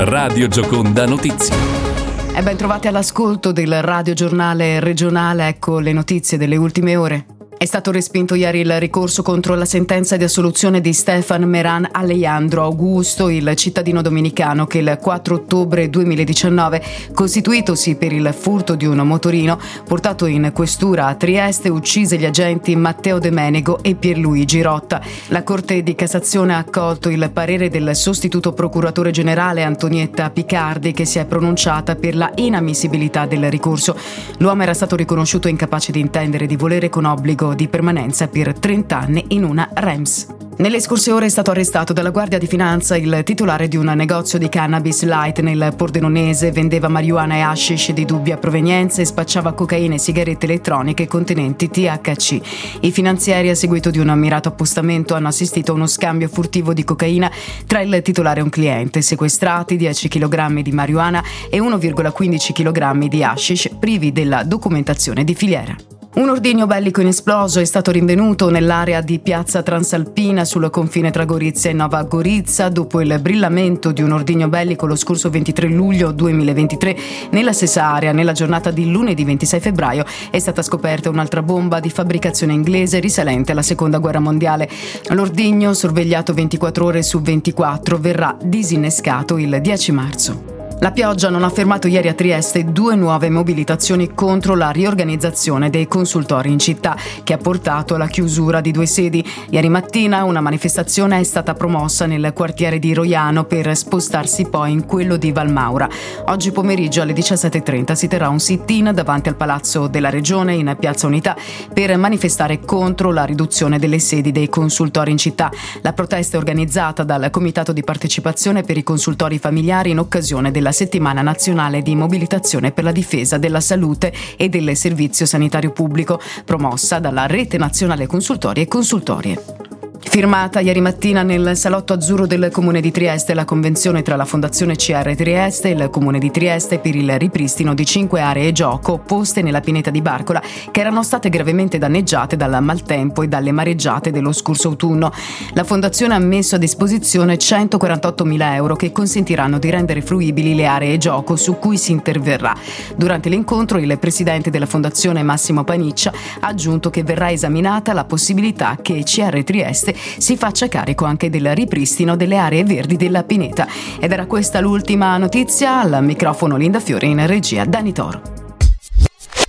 Radio Gioconda Notizie. E ben trovati all'ascolto del radiogiornale regionale, ecco le notizie delle ultime ore. È stato respinto ieri il ricorso contro la sentenza di assoluzione di Stefan Meran Alejandro Augusto, il cittadino dominicano che il 4 ottobre 2019, costituitosi per il furto di un motorino, portato in questura a Trieste, uccise gli agenti Matteo De Menego e Pierluigi Rotta. La Corte di Cassazione ha accolto il parere del sostituto procuratore generale Antonietta Picardi che si è pronunciata per la inammissibilità del ricorso. L'uomo era stato riconosciuto incapace di intendere e di volere con obbligo di permanenza per 30 anni in una REMS. Nelle scorse ore è stato arrestato dalla Guardia di Finanza il titolare di un negozio di cannabis light nel Pordenonese, vendeva marijuana e hashish di dubbia provenienza e spacciava cocaina e sigarette elettroniche contenenti THC. I finanzieri, a seguito di un mirato appostamento, hanno assistito a uno scambio furtivo di cocaina tra il titolare e un cliente, sequestrati 10 kg di marijuana e 1,15 kg di hashish privi della documentazione di filiera. Un ordigno bellico inesploso è stato rinvenuto nell'area di Piazza Transalpina sul confine tra Gorizia e Nova Gorizia dopo il brillamento di un ordigno bellico lo scorso 23 luglio 2023. Nella stessa area, nella giornata di lunedì 26 febbraio, è stata scoperta un'altra bomba di fabbricazione inglese risalente alla Seconda Guerra Mondiale. L'ordigno, sorvegliato 24 ore su 24, verrà disinnescato il 10 marzo. La pioggia non ha fermato ieri a Trieste due nuove mobilitazioni contro la riorganizzazione dei consultori in città, che ha portato alla chiusura di due sedi. Ieri mattina una manifestazione è stata promossa nel quartiere di Roiano per spostarsi poi in quello di Valmaura. Oggi pomeriggio alle 17.30 si terrà un sit-in davanti al Palazzo della Regione in Piazza Unità per manifestare contro la riduzione delle sedi dei consultori in città. La protesta è organizzata dal Comitato di partecipazione per i consultori familiari in occasione della della Settimana Nazionale di Mobilitazione per la Difesa della Salute e del Servizio Sanitario Pubblico, promossa dalla Rete Nazionale Consultori e Consultorie. Firmata ieri mattina nel salotto azzurro del Comune di Trieste la convenzione tra la Fondazione CR Trieste e il Comune di Trieste per il ripristino di cinque aree gioco poste nella pineta di Barcola che erano state gravemente danneggiate dal maltempo e dalle mareggiate dello scorso autunno. La Fondazione ha messo a disposizione 148.000 euro che consentiranno di rendere fruibili le aree gioco su cui si interverrà. Durante l'incontro il presidente della Fondazione Massimo Paniccia ha aggiunto che verrà esaminata la possibilità che CR Trieste Trieste si faccia carico anche del ripristino delle aree verdi della Pineta. Ed era questa l'ultima notizia, al microfono Linda Fiore in regia Dani Toro.